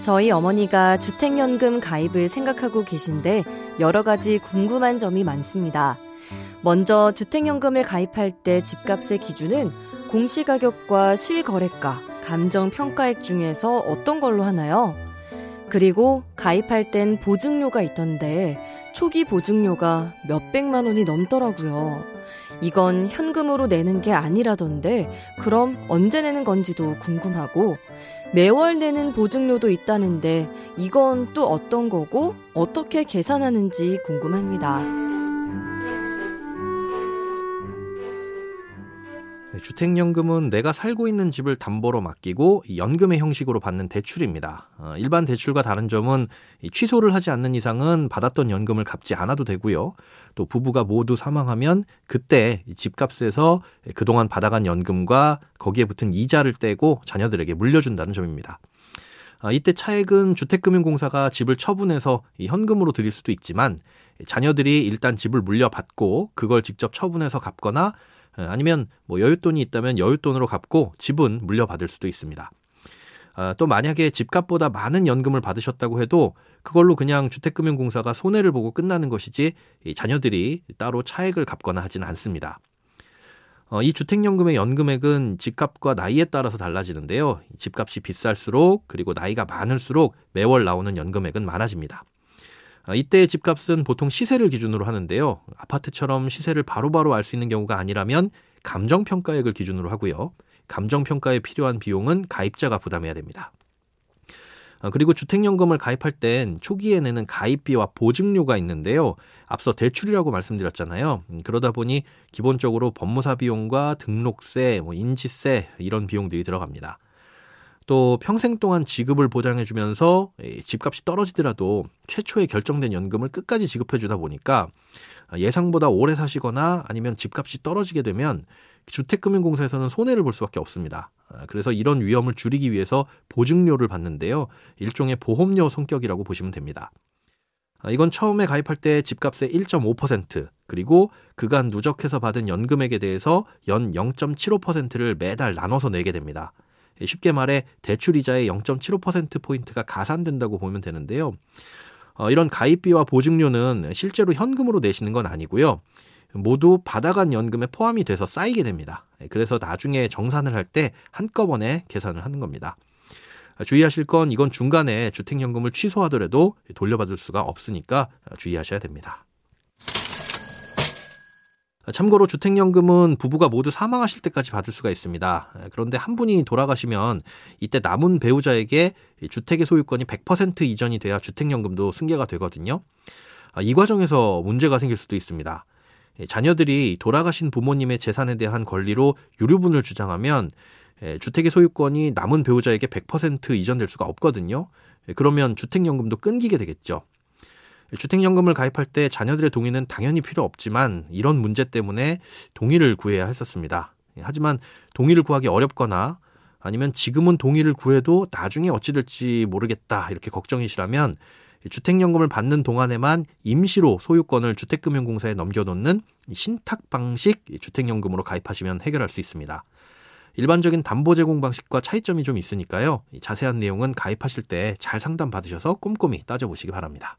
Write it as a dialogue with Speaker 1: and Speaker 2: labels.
Speaker 1: 저희 어머니가 주택연금 가입을 생각하고 계신데 여러 가지 궁금한 점이 많습니다. 먼저 주택연금을 가입할 때 집값의 기준은 공시가격과 실거래가, 감정평가액 중에서 어떤 걸로 하나요? 그리고 가입할 땐 보증료가 있던데 초기 보증료가 몇백만 원이 넘더라고요. 이건 현금으로 내는 게 아니라던데 그럼 언제 내는 건지도 궁금하고 매월 내는 보증료도 있다는데 이건 또 어떤 거고 어떻게 계산하는지 궁금합니다.
Speaker 2: 주택연금은 내가 살고 있는 집을 담보로 맡기고 연금의 형식으로 받는 대출입니다. 어, 일반 대출과 다른 점은 취소를 하지 않는 이상은 받았던 연금을 갚지 않아도 되고요. 또 부부가 모두 사망하면 그때 집값에서 그동안 받아간 연금과 거기에 붙은 이자를 떼고 자녀들에게 물려준다는 점입니다. 아, 이때 차액은 주택금융공사가 집을 처분해서 현금으로 드릴 수도 있지만 자녀들이 일단 집을 물려받고 그걸 직접 처분해서 갚거나 예, 아니면 뭐 여윳돈이 있다면 여윳돈으로 갚고 집은 물려받을 수도 있습니다. 아, 또 만약에 집값보다 많은 연금을 받으셨다고 해도 그걸로 그냥 주택금융공사가 손해를 보고 끝나는 것이지 자녀들이 따로 차액을 갚거나 하지는 않습니다. 어, 이 주택연금의 연금액은 집값과 나이에 따라서 달라지는데요. 집값이 비쌀수록 그리고 나이가 많을수록 매월 나오는 연금액은 많아집니다. 아, 이때 집값은 보통 시세를 기준으로 하는데요. 아파트처럼 시세를 바로바로 알 수 있는 경우가 아니라면 감정평가액을 기준으로 하고요. 감정평가에 필요한 비용은 가입자가 부담해야 됩니다. 아, 그리고 주택연금을 가입할 땐 초기에 내는 가입비와 보증료가 있는데요. 앞서 대출이라고 말씀드렸잖아요. 음, 그러다 보니 기본적으로 법무사 비용과 등록세, 뭐 인지세 이런 비용들이 들어갑니다. 또 평생 동안 지급을 보장해주면서 집값이 떨어지더라도 최초에 결정된 연금을 끝까지 지급해주다 보니까 예상보다 오래 사시거나 아니면 집값이 떨어지게 되면 주택금융공사에서는 손해를 볼 수밖에 없습니다. 그래서 이런 위험을 줄이기 위해서 보증료를 받는데요. 일종의 보험료 성격이라고 보시면 됩니다. 이건 처음에 가입할 때 집값의 1.5% 그리고 그간 누적해서 받은 연금액에 대해서 연 0.75%를 매달 나눠서 내게 됩니다. 쉽게 말해 대출 이자의 0.75%포인트가 가산된다고 보면 되는데요. 어, 이런 가입비와 보증료는 실제로 현금으로 내시는 건 아니고요. 모두 받아간 연금에 포함이 돼서 쌓이게 됩니다. 그래서 나중에 정산을 할 때 한꺼번에 계산을 하는 겁니다. 주의하실 건 이건 중간에 주택연금을 취소하더라도 돌려받을 수가 없으니까 주의하셔야 됩니다. 참고로 주택연금은 부부가 모두 사망하실 때까지 받을 수가 있습니다. 그런데 한 분이 돌아가시면 이때 남은 배우자에게 주택의 소유권이 100% 이전이 돼야 주택연금도 승계가 되거든요. 아, 이 과정에서 문제가 생길 수도 있습니다. 자녀들이 돌아가신 부모님의 재산에 대한 권리로 유류분을 주장하면 주택의 소유권이 남은 배우자에게 100% 이전될 수가 없거든요. 그러면 주택연금도 끊기게 되겠죠. 주택연금을 가입할 때 자녀들의 동의는 당연히 필요 없지만 이런 문제 때문에 동의를 구해야 했었습니다. 하지만 동의를 구하기 어렵거나 아니면 지금은 동의를 구해도 나중에 어찌 될지 모르겠다 이렇게 걱정이시라면 주택연금을 받는 동안에만 임시로 소유권을 주택금융공사에 넘겨놓는 신탁 방식 주택연금으로 가입하시면 해결할 수 있습니다. 일반적인 담보 제공 방식과 차이점이 좀 있으니까요. 자세한 내용은 가입하실 때 잘 상담 받으셔서 꼼꼼히 따져보시기 바랍니다.